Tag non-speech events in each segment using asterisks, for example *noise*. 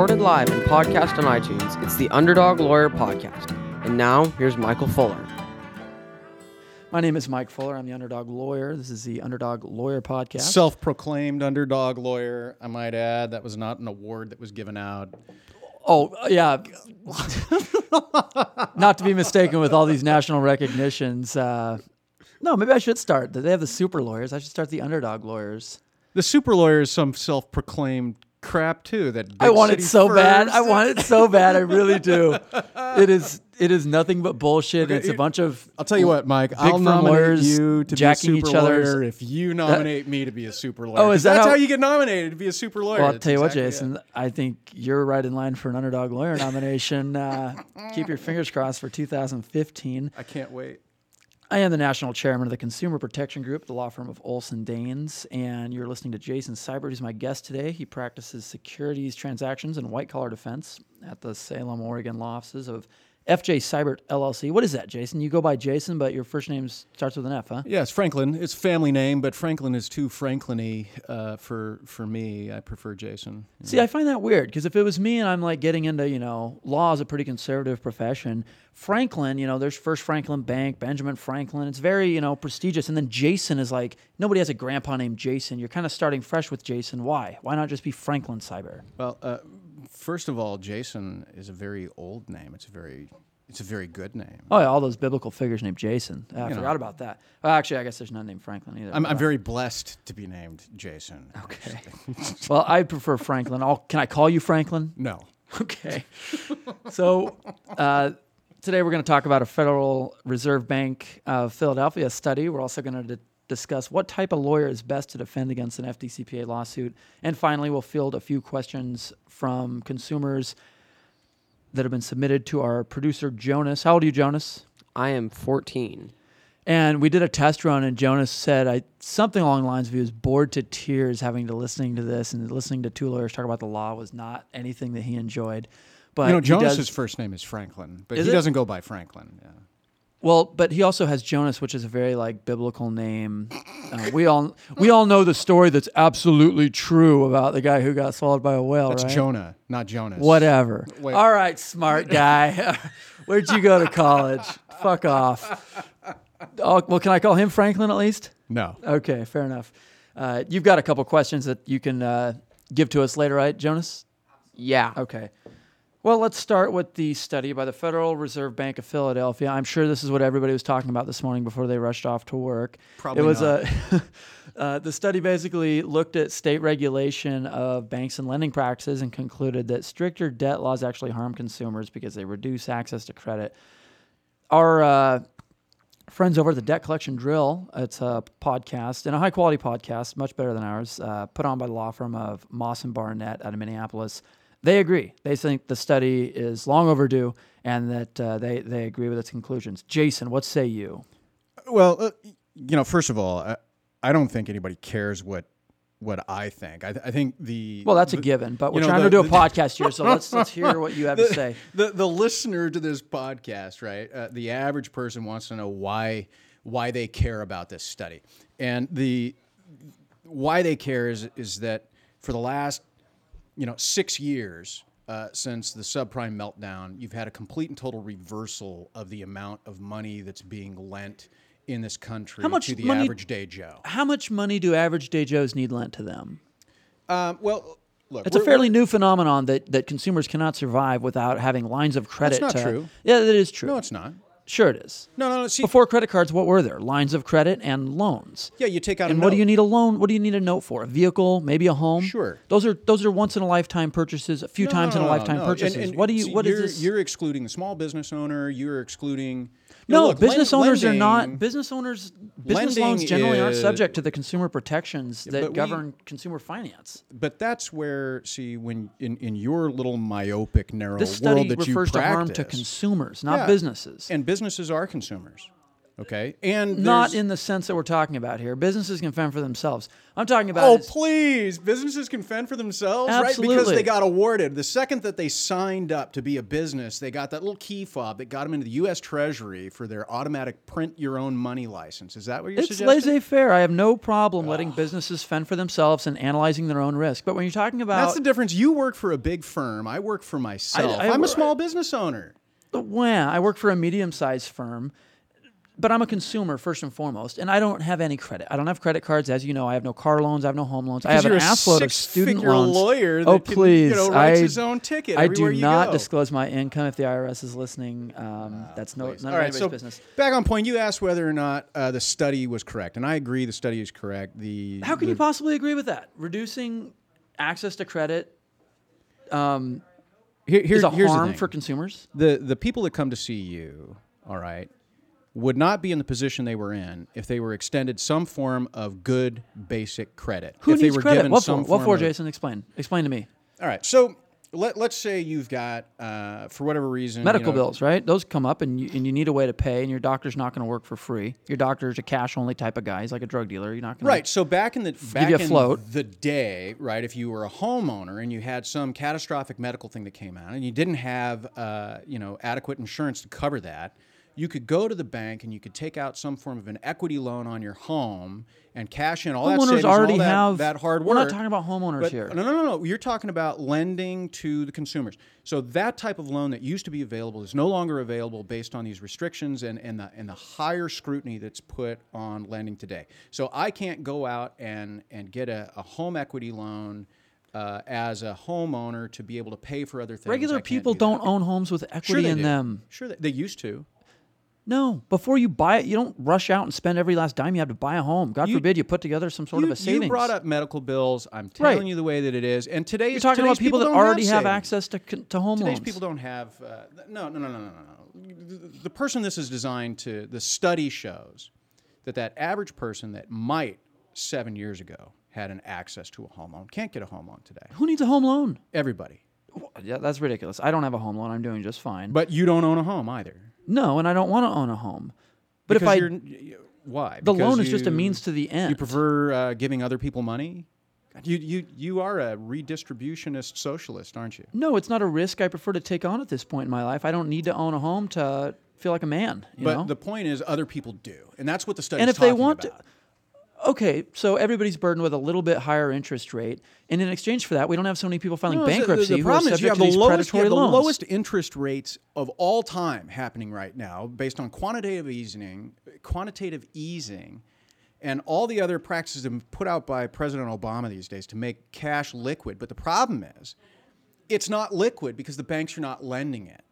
Recorded live and podcast on iTunes, it's the Underdog Lawyer Podcast. And now, here's Michael Fuller. My name is Mike Fuller. I'm the Underdog Lawyer. This is the Underdog Lawyer Podcast. Self proclaimed underdog lawyer, I might add. That was not an award that was given out. oh, yeah. *laughs* Not to be mistaken with all these national recognitions. Uh, no, maybe I should start. They have the super lawyers. I should start the Underdog Lawyers. The super lawyer is some self proclaimed crap, too. That I want it so bad. I want it so bad. I really do. *laughs* It is. It is nothing but bullshit. it's a bunch of. I'll tell you what, Mike. I'll nominate lawyers you to jacking be a super other's- lawyer if you nominate me to be a super lawyer. Oh, is that that's how- how, you get nominated to be a super lawyer? Well, I'll That's tell you what, exactly it. Jason. I think you're right in line for an Underdog Lawyer nomination. Uh, keep your fingers crossed for *laughs* 2015. I can't wait. I am the national chairman of the Consumer Protection Group, the law firm of Olsen Daines, and you're listening to Jason Seibert, who's my guest today. He practices securities transactions and white collar defense at the Salem, Oregon law offices of FJ Seibert LLC. What is that, Jason? You go by Jason, but your first name starts with an F, huh? Yes, Franklin. It's family name, but Franklin is too Franklin-y uh, for for me. I prefer Jason. See, I find that weird because if it was me and I'm like getting into, you know, law is a pretty conservative profession. Franklin, you know, there's First Franklin Bank, Benjamin Franklin. It's very, you know, prestigious. And then Jason is like, nobody has a grandpa named Jason. You're kind of starting fresh with Jason. Why? Why not just be Franklin Seibert? Well, uh, first of all, Jason is a very old name. It's a very it's a very good name. Oh, yeah, all those biblical figures named Jason. I You know. forgot about that. Well, actually, I guess there's none named Franklin either. I'm, I'm very blessed to be named Jason. Okay. *laughs* well, I prefer Franklin. I'll, can I call you Franklin? No. *laughs* Okay. so uh, today we're going to talk about a Federal Reserve Bank of Philadelphia study. We're also going to discuss what type of lawyer is best to defend against an FDCPA lawsuit. And finally, we'll field a few questions from consumers that have been submitted to our producer, Jonas. How old are you, Jonas? I am 14. And we did a test run, and Jonas said I, something along the lines of he was bored to tears having to listening to this and listening to two lawyers talk about the law was not anything that he enjoyed. But you know, he Jonas's does- first name is Franklin, but Is he it? doesn't go by Franklin. Yeah. Well, but he also has Jonas, which is a very like biblical name. Uh, we all we all know the story that's absolutely true about the guy who got swallowed by a whale, That's right? Jonah, not Jonas. Whatever. Wait. All right, smart guy. *laughs* Where'd you go to college? Fuck off. Oh, well, can I call him Franklin at least? No. Okay, fair enough. Uh, you've got a couple questions that you can uh, give to us later, right, Jonas? Yeah. Okay. Well, let's start with the study by the Federal Reserve Bank of Philadelphia. I'm sure this is what everybody was talking about this morning before they rushed off to work. Probably it was not. a *laughs* uh, the study basically looked at state regulation of banks and lending practices and concluded that stricter debt laws actually harm consumers because they reduce access to credit. Our uh, friends over at the Debt Collection Drill. It's a podcast and a high quality podcast, much better than ours, uh, put on by the law firm of Moss and Barnett out of Minneapolis. They agree. They think the study is long overdue and that uh, they, they agree with its conclusions. Jason, what say you? Well, uh, you know, first of all, I, I don't think anybody cares what what I think. I, th- I think the Well, that's a given, but we're know, trying the- to do a the- podcast here, so let's let's hear what you have to *laughs* say. the the listener to this podcast, right? Uh, the average person wants to know why why they care about this study, and the why they care is is that for the last you know six years uh, since the subprime meltdown, you've had a complete and total reversal of the amount of money that's being lent in this country How much to the money- average day Joe. How much money do average day Joes need lent to them? Um, well, look, It's a fairly new phenomenon that, that consumers cannot survive without having lines of credit. not to- true. Yeah, that is true. No, it's not. Sure, it is. No, no, no. See, Before credit cards, what were there? Lines of credit and loans. yeah, you take out. And a what do note. you need a loan? What do you need a note for? A vehicle, maybe a home. Sure. Those are those are once in a lifetime purchases, a few No, times no, in a no, lifetime no. purchases. And- and what do you? see, What is you're, this? You're excluding the small business owner. You're excluding. No, look, business lend- owners are not. Business owners, business loans generally aren't subject to the consumer protections that but we- govern consumer finance. But that's where, see, when in, in your little myopic, narrow This study world that you refers to harm to consumers, not Yeah. businesses. and businesses are consumers. Okay, and Not in the sense that we're talking about here. Businesses can fend for themselves. I'm talking about Oh please! Businesses can fend for themselves, right? Because they got awarded. The second that they signed up to be a business, they got that little key fob that got them into the U.S. Treasury for their automatic print your own money license. Is that what you're It's suggesting? laissez-faire. I have no problem letting businesses fend for themselves and analyzing their own risk. But when you're talking about That's the difference. You work for a big firm. I work for myself. I am a small business owner. Well, I work for a medium-sized firm, but I'm a consumer first and foremost, and I don't have any credit. I don't have credit cards, as you know. I have no car loans. I have no home loans. I have an assload of student loans. lawyer oh, can, you please! know, writes I, his own ticket I do you not go. disclose my income if the IRS is listening. Um, that's no Please. none All of right, anybody's so business. back on point, you asked whether or not uh, the study was correct, and I agree the study is correct. The How can the- you possibly agree with that? Reducing access to credit um, Here, here- is a here's the harm thing. for consumers. the the people that come to see you, all right, would not be in the position they were in if they were extended some form of good basic credit. Who if needs they were credit? given What some for? What for, of- Jason? Explain. Explain to me. All right, so let let's say you've got uh, for whatever reason Medical you know, bills, right? Those come up, and you, and you need a way to pay, and your doctor's not going to work for free. Your doctor's a cash only type of guy. He's like a drug dealer. You're not going to Right. So back in the back in float. the day, right? If you were a homeowner and you had some catastrophic medical thing that came out and you didn't have, uh, you know, adequate insurance to cover that, you could go to the bank and you could take out some form of an equity loan on your home and cash in all that Homeowners savings, and all already that, have- that hard work. we're not talking about homeowners But- here. No, no, no, no. You're talking about lending to the consumers. So that type of loan that used to be available is no longer available based on these restrictions and, and, the, and the higher scrutiny that's put on lending today. So I can't go out and, and get a, a home equity loan uh, as a homeowner to be able to pay for other things. Regular people do don't own homes with equity Sure in do. them. Sure, they, they used to. No, before you buy it, you don't rush out and spend every last dime you have to buy a home. God You- forbid you put together some sort you, of a savings. you brought up medical bills. I'm telling Right. you the way that it is. And today You're talking about people, that already have, savings. access to to home loans. Today's loans. people don't have. Uh, no, no, no, no, no, no, no. The, the person this is designed to, the study shows that that average person that might seven years ago had an access to a home loan can't get a home loan today. Who needs a home loan? Everybody. Yeah, that's ridiculous. I don't have a home loan. I'm doing just fine. But you don't own a home either. No, and I don't want to own a home. But Because if I you're, why? the Because loan is just a you- means to the end. You prefer uh, giving other people money. You, you, you are a redistributionist socialist, aren't you? No, it's not a risk I prefer to take on at this point in my life. I don't need to own a home to feel like a man. You But know? the point is, other people do, and that's what the study. and if they want about. to, okay, so everybody's burdened with a little bit higher interest rate, and in exchange for that, we don't have so many people filing No, bankruptcy The, the problem is you have the lowest, you have the lowest interest rates of all time happening right now, based on quantitative easing, quantitative easing, and all the other practices that have been put out by President Obama these days to make cash liquid. But the problem is, it's not liquid because the banks are not lending it.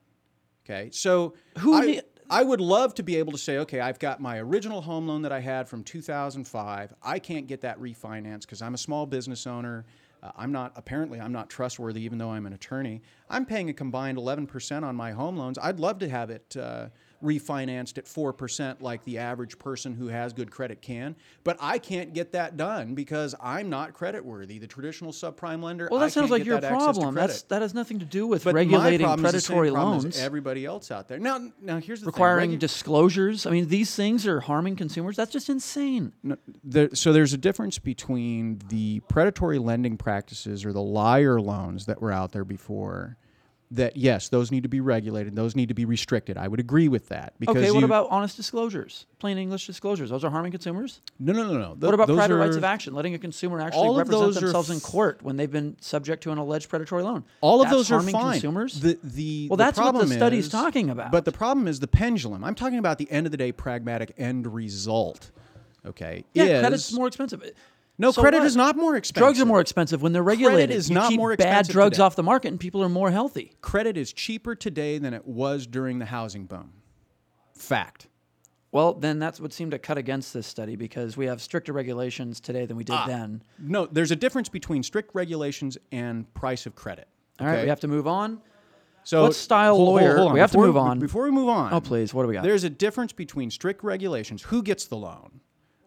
Okay, so Who I, need- I would love to be able to say, okay, I've got my original home loan that I had from 2005. I can't get that refinanced because I'm a small business owner. Uh, I'm not apparently I'm not trustworthy, even though I'm an attorney. I'm paying a combined 11% on my home loans. I'd love to have it uh, refinanced at 4% like the average person who has good credit can, but I can't get that done because I'm not credit worthy. The traditional subprime lender. well, I that sounds can't like your that problem. That's that has nothing to do with But regulating problem is the same predatory loans. everybody else out there. Now, now here's the requiring thing. Regu- disclosures. I mean, these things are harming consumers. That's just insane. No, there, so there's a difference between the predatory lending practices or the liar loans that were out there before. That yes, those need to be regulated. Those need to be restricted. I would agree with that. Because Okay, what you- about honest disclosures? Plain English disclosures. Those are harming consumers. no, no, no, no? Th- what about private are- rights of action? Letting a consumer actually All represent themselves in court when they've been subject to an alleged predatory loan. All of That's those are harming fine. consumers. The, the, Well, the that's what the study's is- talking about. But the problem is the pendulum. I'm talking about the end of the day pragmatic end result. Okay. yeah, is, credit's more expensive. No, So credit what? is not more expensive. Drugs are more expensive when they're regulated. Credit is you not keep more bad drugs today. off the market, and people are more healthy. Credit is cheaper today than it was during the housing boom. Fact. Well, then that's what seemed to cut against this study because we have stricter regulations today than we Ah. did then. No, there's a difference between strict regulations and price of credit. All right, we have to move on. So what style hold- hold- lawyer- hold on. we have to move on. Before we move on, Oh, please, what do we got? There's a difference between strict regulations, who gets the loan,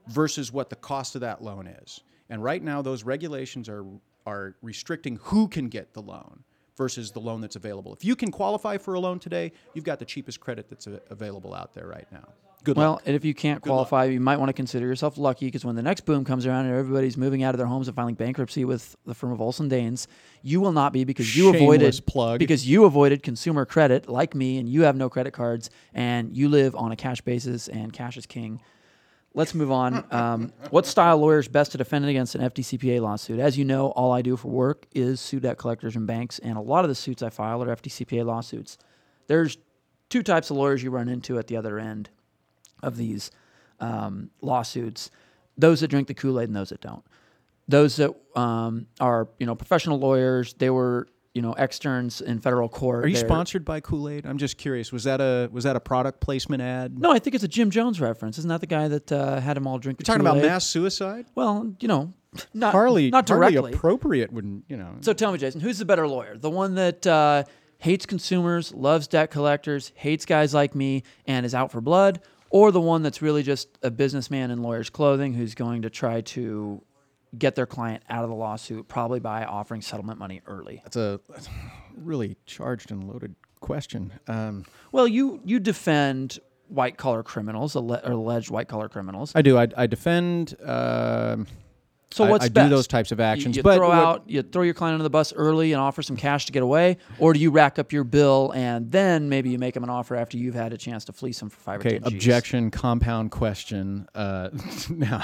versus what the cost of that loan is. And right now, those regulations are are restricting who can get the loan versus the loan that's available. If you can qualify for a loan today, you've got the cheapest credit that's available out there right now. Good luck. well, luck. and if you can't qualify, you might want to consider yourself lucky because when the next boom comes around and everybody's moving out of their homes and filing bankruptcy with the firm of Olsen Daines, you will not be because you Shameless avoided plug. because you avoided consumer credit like me and you have no credit cards and you live on a cash basis and cash is king. Let's move on. Um, what style lawyer is best to defend against an FDCPA lawsuit? As you know, all I do for work is sue debt collectors and banks, and a lot of the suits I file are FDCPA lawsuits. There's two types of lawyers you run into at the other end of these um, lawsuits: those that drink the Kool Aid and those that don't. Those that um, are you know professional lawyers, they were you know externs in federal court. Are you They're- sponsored by Kool Aid? I'm just curious. Was that a was that a product placement ad? No, I think it's a Jim Jones reference. Isn't that the guy that uh, had them all drink You're talking about mass suicide. Well, you know, not Hardly, not hardly directly. appropriate. Wouldn't you know? so tell me, Jason, who's the better lawyer? The one that uh, hates consumers, loves debt collectors, hates guys like me, and is out for blood, or the one that's really just a businessman in lawyer's clothing who's going to try to get their client out of the lawsuit, probably by offering settlement money early? That's a that's a really charged and loaded question. Um, Well, you you defend white collar criminals, alle- alleged white collar criminals. I do. I, I defend. Um, So I- what's I do best? those types of actions, You, but throw out, you throw your client under the bus early and offer some cash to get away, or do you rack up your bill and then maybe you make them an offer after you've had a chance to fleece them for five Okay, or ten Gs? objection, compound question. Uh, *laughs* now,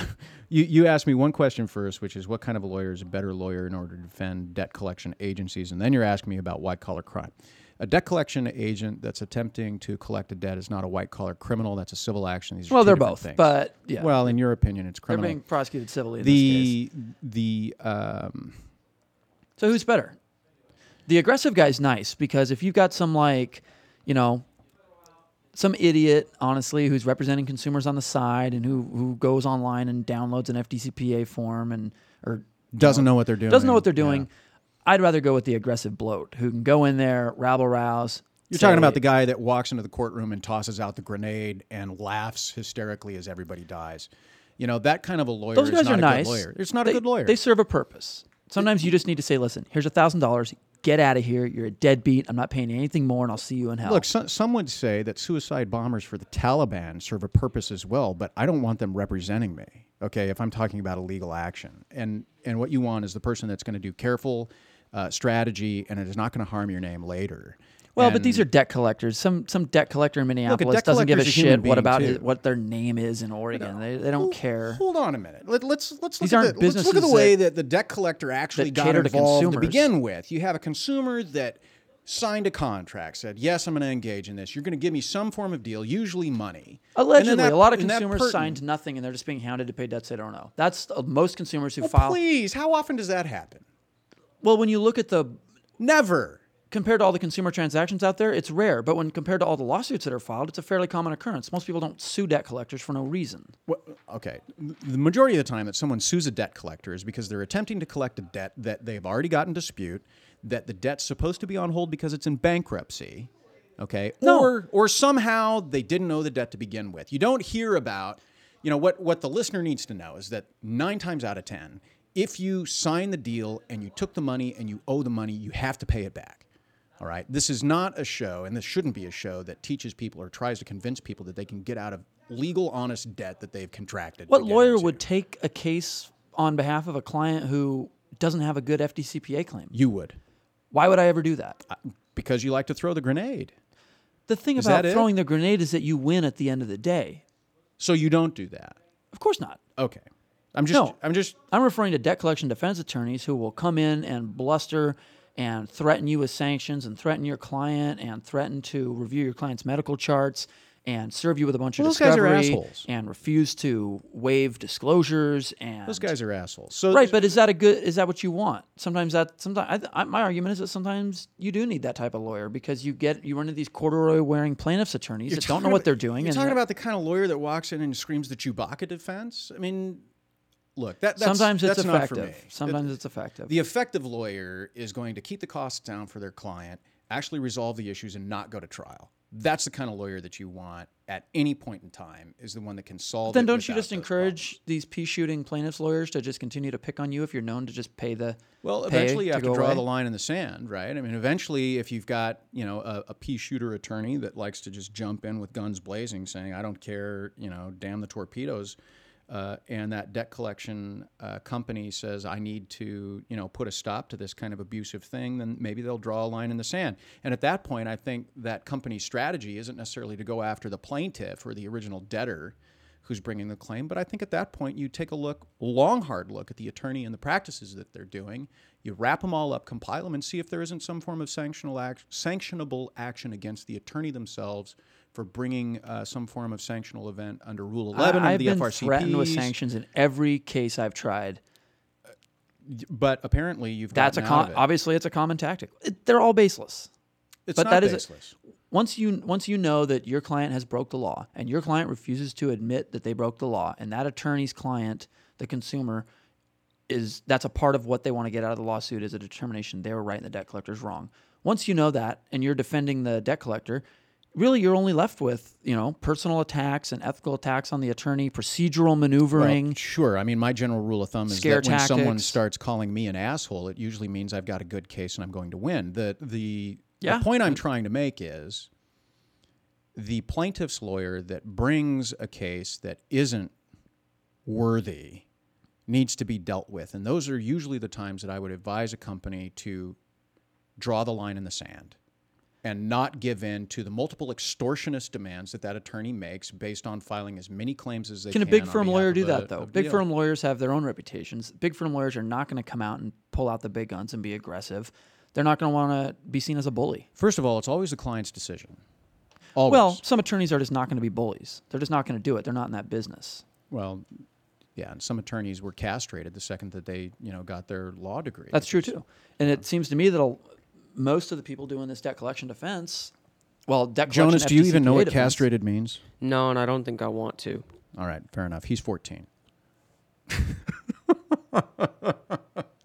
you, you asked me one question first, which is what kind of a lawyer is a better lawyer in order to defend debt collection agencies? And then you're asking me about white collar crime. A debt collection agent that's attempting to collect a debt is not a white collar criminal. That's a civil action. These are Well, they're both, things. but yeah, well, in your opinion, it's criminal. they're being prosecuted civilly in this case. the the um, So who's better? The aggressive guy's nice because if you've got some like, you know, some idiot, honestly, who's representing consumers on the side and who who goes online and downloads an FDCPA form and or doesn't know what they're doing. doesn't know what they're Yeah. I'd rather go with the aggressive bloat who can go in there, rabble rouse. You're talking about the guy that walks into the courtroom and tosses out the grenade and laughs hysterically as everybody dies. You know that kind of a lawyer those is guys not are a nice. good lawyer. It's not They- a good lawyer. They serve a purpose. Sometimes you just need to say, "Listen, here's a thousand dollars. Get out of here. You're a deadbeat. I'm not paying you anything more, and I'll see you in hell." Look, so, some would say that suicide bombers for the Taliban serve a purpose as well, but I don't want them representing me. Okay, if I'm talking about a legal action, and and what you want is the person that's going to do careful uh, strategy and it is not going to harm your name later. Well, but these are debt collectors. Some some debt collector in Minneapolis debt doesn't give a shit what about his, what their name is in Oregon. They, they don't Hold- care. Hold on a minute. Let, let's let's look These at aren't the, let's look at the way that- that, the debt collector actually got cater to involved to begin with. You have a consumer that signed a contract, said, "Yes, I'm going to engage in this. You're going to give me some form of deal, usually money." And Allegedly, that- a lot of consumers person- signed nothing, and they're just being hounded to pay debts they don't know. That's uh, most consumers who Oh, file. please, how often does that happen? Well, when you look at the Never. compared to all the consumer transactions out there, it's rare. But when compared to all the lawsuits that are filed, it's a fairly common occurrence. Most people don't sue debt collectors for no reason. Well, okay. The majority of the time that someone sues a debt collector is because they're attempting to collect a debt that they've already got in dispute, that the debt's supposed to be on hold because it's in bankruptcy. Okay. No. Or or somehow they didn't know the debt to begin with. You don't hear about, you know, what what the listener needs to know is that nine times out of ten, if you sign the deal and you took the money and you owe the money, you have to pay it back. All right. This is not a show, and this shouldn't be a show that teaches people or tries to convince people that they can get out of legal, honest debt that they've contracted. What lawyer into. would take a case on behalf of a client who doesn't have a good FDCPA claim? You would, Why would I ever do that? because you like to throw the grenade. The thing Is about that it? throwing the grenade is that you win at the end of the day. So you don't do that. Of course not. Okay. I'm just. No. I'm just. I'm referring to debt collection defense attorneys who will come in and bluster and threaten you with sanctions and threaten your client and threaten to review your client's medical charts and serve you with a bunch Well, of those guys are discovery assholes. and refuse to waive disclosures and Those guys are assholes. So right but is that a good is that what you want sometimes that sometimes I, I, my argument is that sometimes you do need that type of lawyer because you get you run into these corduroy wearing plaintiffs attorneys that don't know talking what they're doing You're talking about the kind of lawyer that walks in and screams the Chewbacca defense. I mean, look, that, that's, sometimes it's that's not for me. effective sometimes it's effective The effective lawyer is going to keep the costs down for their client, actually resolve the issues, and not go to trial. that's the kind of lawyer that you want at any point in time is the one that can solve Then it don't you just encourage these pea shooting plaintiffs lawyers to just continue to pick on you if you're known to just pay the Well, pay eventually you have to go draw away? the line in the sand, right? I mean, eventually, if you've got you know a, a pea shooter attorney that likes to just jump in with guns blazing, saying "I don't care," you know, damn the torpedoes, uh, and that debt collection uh, company says I need to you know put a stop to this kind of abusive thing, then maybe they'll draw a line in the sand. And at that point, I think that company's strategy isn't necessarily to go after the plaintiff or the original debtor who's bringing the claim. But I think at that point, you take a look, long, hard look at the attorney and the practices that they're doing. You wrap them all up, compile them, and see if there isn't some form of sanctionable, sanctionable action against the attorney themselves for bringing uh, some form of sanctional event under Rule 11 I, of I've the been FRCP. threatened with sanctions in every case I've tried. But apparently, you've That's a com- it. obviously it's a common tactic. It, they're all baseless. It's but not that is a- baseless. Once you once you know that your client has broke the law and your client refuses to admit that they broke the law and that attorney's client, the consumer, is that's a part of what they want to get out of the lawsuit is a determination they were right and the debt collector's wrong. Once you know that and you're defending the debt collector, really you're only left with, you know, personal attacks and ethical attacks on the attorney, procedural Well, maneuvering. sure. I mean, my general rule of thumb is that when someone starts calling me an asshole, it usually means I've got a good case and I'm going to win. The the, Yeah. the point I'm trying to make is the plaintiff's lawyer that brings a case that isn't worthy needs to be dealt with, and those are usually the times that I would advise a company to draw the line in the sand and not give in to the multiple extortionist demands that that attorney makes based on filing as many claims as they Can can. a big firm lawyer do a- that though? Big deal. firm lawyers have their own reputations. Big firm lawyers are not going to come out and pull out the big guns and be aggressive. They're not going to want to be seen as a bully. First of all, it's always the client's decision. Always. Well, some attorneys are just not going to be bullies. They're just not going to do it. They're not in that business. well, yeah, and some attorneys were castrated the second that they, you know, got their law degree. That's true too. And it seems to me that a, most of the people doing this debt collection defense, well, debt collection Jonas, do you even know FDCPA what defense- castrated means? No, and I don't think I want to. All right, fair enough. He's 14. *laughs*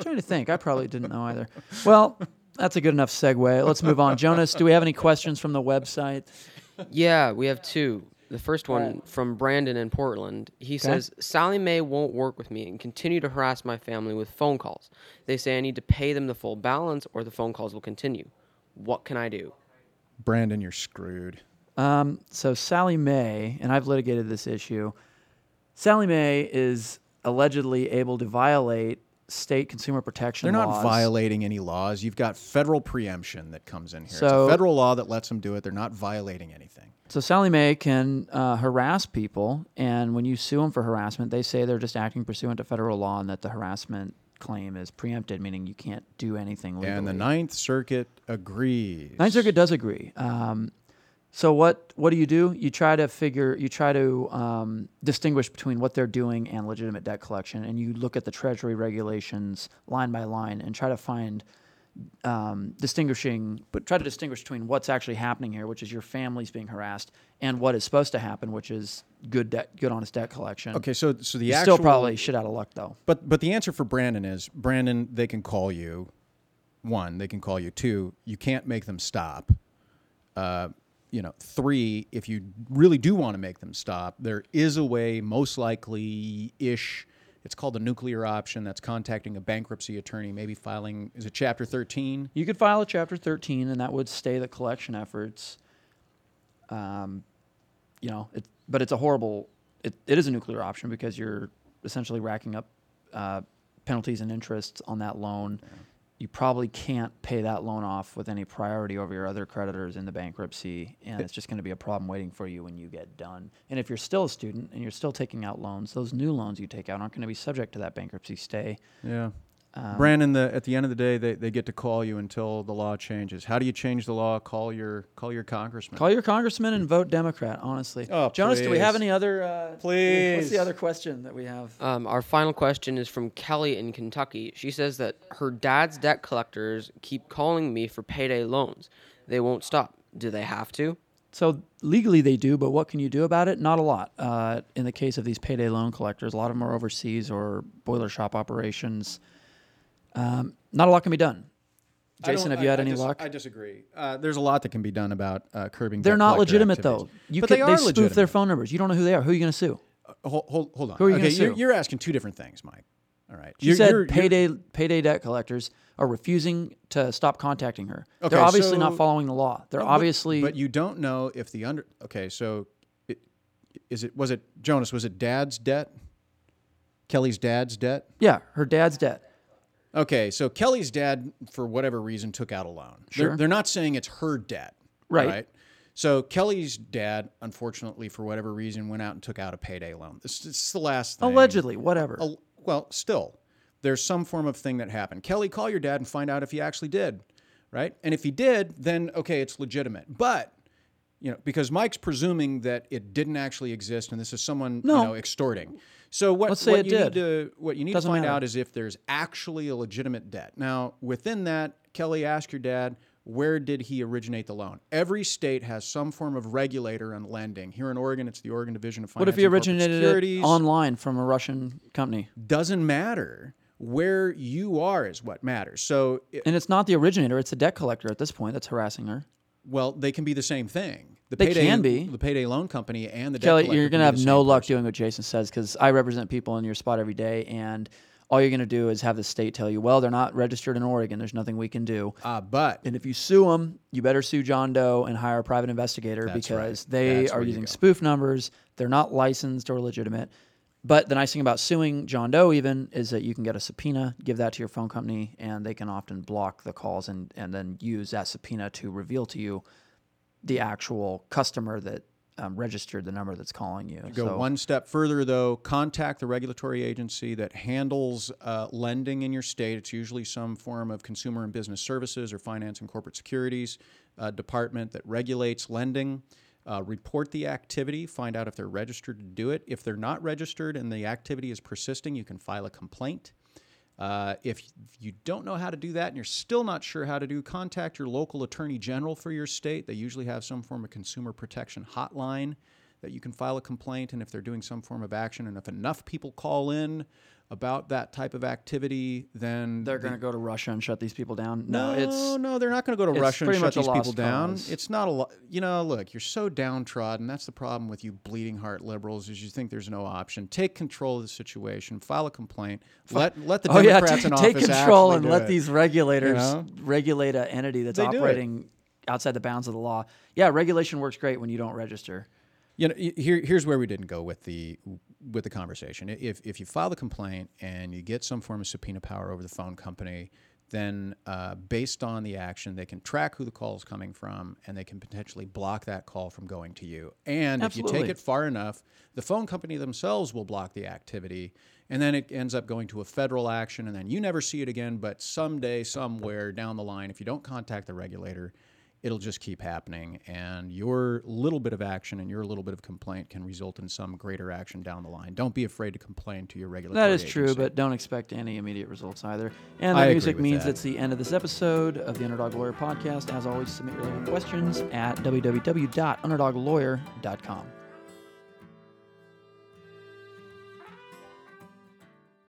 trying to think. I probably didn't know either. Well, that's a good enough segue. Let's move on. Jonas, do we have any questions from the website? Yeah, we have two. The first one from Brandon in Portland. He says, Sallie Mae won't work with me and continue to harass my family with phone calls. They say I need to pay them the full balance or the phone calls will continue. What can I do? Brandon, you're screwed. Um, so Sallie Mae, and I've litigated this issue. Sallie Mae is allegedly able to violate state consumer protection They're not laws. violating any laws. You've got federal preemption that comes in here. it's a federal law that lets them do it. They're not violating anything. So Sallie Mae can uh, harass people, and when you sue them for harassment, they say they're just acting pursuant to federal law and that the harassment claim is preempted, meaning you can't do anything legally. And the Ninth Circuit agrees. Ninth Circuit does agree. Um, so what what do you do? You try to figure, you try to um, distinguish between what they're doing and legitimate debt collection, and you look at the Treasury regulations line by line and try to find um, distinguishing, but try to distinguish between what's actually happening here, which is your family's being harassed, and what is supposed to happen, which is good debt, good honest debt collection. Okay, so so the You're actual still probably shit out of luck though. But but the answer for Brandon is Brandon. They can call you. One, they can call you. Two, you can't make them stop. Uh, you know, three, if you really do want to make them stop, there is a way, most likely ish. It's called the nuclear option. That's contacting a bankruptcy attorney, maybe filing. Is it Chapter 13? You could file a Chapter 13, and that would stay the collection efforts. Um, you know, it, but it's a horrible. It, it is a nuclear option because you're essentially racking up uh, penalties and interest on that loan. You probably can't pay that loan off with any priority over your other creditors in the bankruptcy, and it's just going to be a problem waiting for you when you get done. And if you're still a student and you're still taking out loans, those new loans you take out aren't going to be subject to that bankruptcy stay. Yeah. Um, Brandon, the, at the end of the day, they, they get to call you until the law changes. How do you change the law? Call your call your congressman. Call your congressman and vote Democrat. Honestly, Oh, Jonas, do we have any other? Uh, please. What's the other question that we have? Um, our final question is from Kelly in Kentucky. She says that her dad's debt collectors keep calling me for payday loans. They won't stop. Do they have to? So legally they do, but what can you do about it? Not a lot. Uh, in the case of these payday loan collectors, a lot of them are overseas or boiler shop operations. Um, not a lot can be done. Jason, have you had I any dis- luck? I disagree. Uh, there's a lot that can be done about uh, curbing. They're not legitimate activities. though. You but could, they are spoof legitimate. their phone numbers. You don't know who they are. Who are you going to sue? hold, hold, hold on. Who are you okay, you're, sue? you're asking two different things, Mike. All right. She You're- said you're- you're- payday payday debt collectors are refusing to stop contacting her. Okay, They're obviously not following the law. They're But- obviously But you don't know if the under. Okay, so it, is it was it Jonas? Was it Dad's debt? Kelly's dad's debt. yeah, her dad's debt. Okay, so Kelly's dad, for whatever reason, took out a loan. Sure. They're, they're not saying it's her debt. Right. So Kelly's dad, unfortunately, for whatever reason, went out and took out a payday loan. This, this is the last thing. Allegedly, whatever. Al- well, still, there's some form of thing that happened. Kelly, call your dad and find out if he actually did, right? And if he did, then okay, it's legitimate. But you know, because Mike's presuming that it didn't actually exist, and this is someone No. you know extorting. So what, Let's what you need to what you need Doesn't to find matter. out is if there's actually a legitimate debt. Now, within that, Kelly, ask your dad. Where did he originate the loan? Every state has some form of regulator on lending. Here in Oregon, it's the Oregon Division of Finance. what if he originated it online from a Russian company? doesn't matter where you are is what matters so it, And it's not the originator; it's the debt collector at this point that's harassing her. well they can be the same thing the They payday, can be. the payday loan company and the Kelly, you're gonna have no luck person. doing what Jason says because I represent people in your spot every day, and all you're gonna do is have the state tell you, "Well, they're not registered in Oregon. There's nothing we can do." uh, but And if you sue them, you better sue John Doe and hire a private investigator because right. they That's are using spoof numbers. They're not licensed or legitimate. But the nice thing about suing John Doe even is that you can get a subpoena, give that to your phone company, and they can often block the calls and, and then use that subpoena to reveal to you the actual customer that um, registered the number that's calling you. go so, one step further though contact the regulatory agency that handles uh, lending in your state. It's usually some form of consumer and business services or finance and corporate securities uh, department that regulates lending. Uh, report the activity find out if they're registered to do it. If they're not registered and the activity is persisting you can file a complaint uh, if you don't know how to do that and you're still not sure how to do, contact your local attorney general for your state. They usually have some form of consumer protection hotline that you can file a complaint. And if they're doing some form of action, and if enough people call in about that type of activity, then they're going to go to Russia and shut these people down. No, no, it's no, they're not going to go to Russia and shut these people down. cause. It's not a lot. You know, look, you're so downtrodden. That's the problem with you bleeding heart liberals is you think there's no option. Take control of the situation. File a complaint. Let let the oh Democrats take, in take control and let it. these regulators know? regulate an entity that's They operating outside the bounds of the law. Yeah, regulation works great when you don't register. You know, here, here's where we didn't go with the with the conversation. If if you file the complaint and you get some form of subpoena power over the phone company, then uh, based on the action, they can track who the call is coming from, and they can potentially block that call from going to you. And if you take it far enough, the phone company themselves will block the activity, and then it ends up going to a federal action, and then you never see it again. But someday, somewhere down the line, if you don't contact the regulator, it'll just keep happening and your little bit of action and your little bit of complaint can result in some greater action down the line don't be afraid to complain to your regulatory That is true, but don't expect any immediate results either. And the agree music means that. it's the end of this episode of the Underdog Lawyer podcast. As always, submit your legal questions at www.underdoglawyer.com.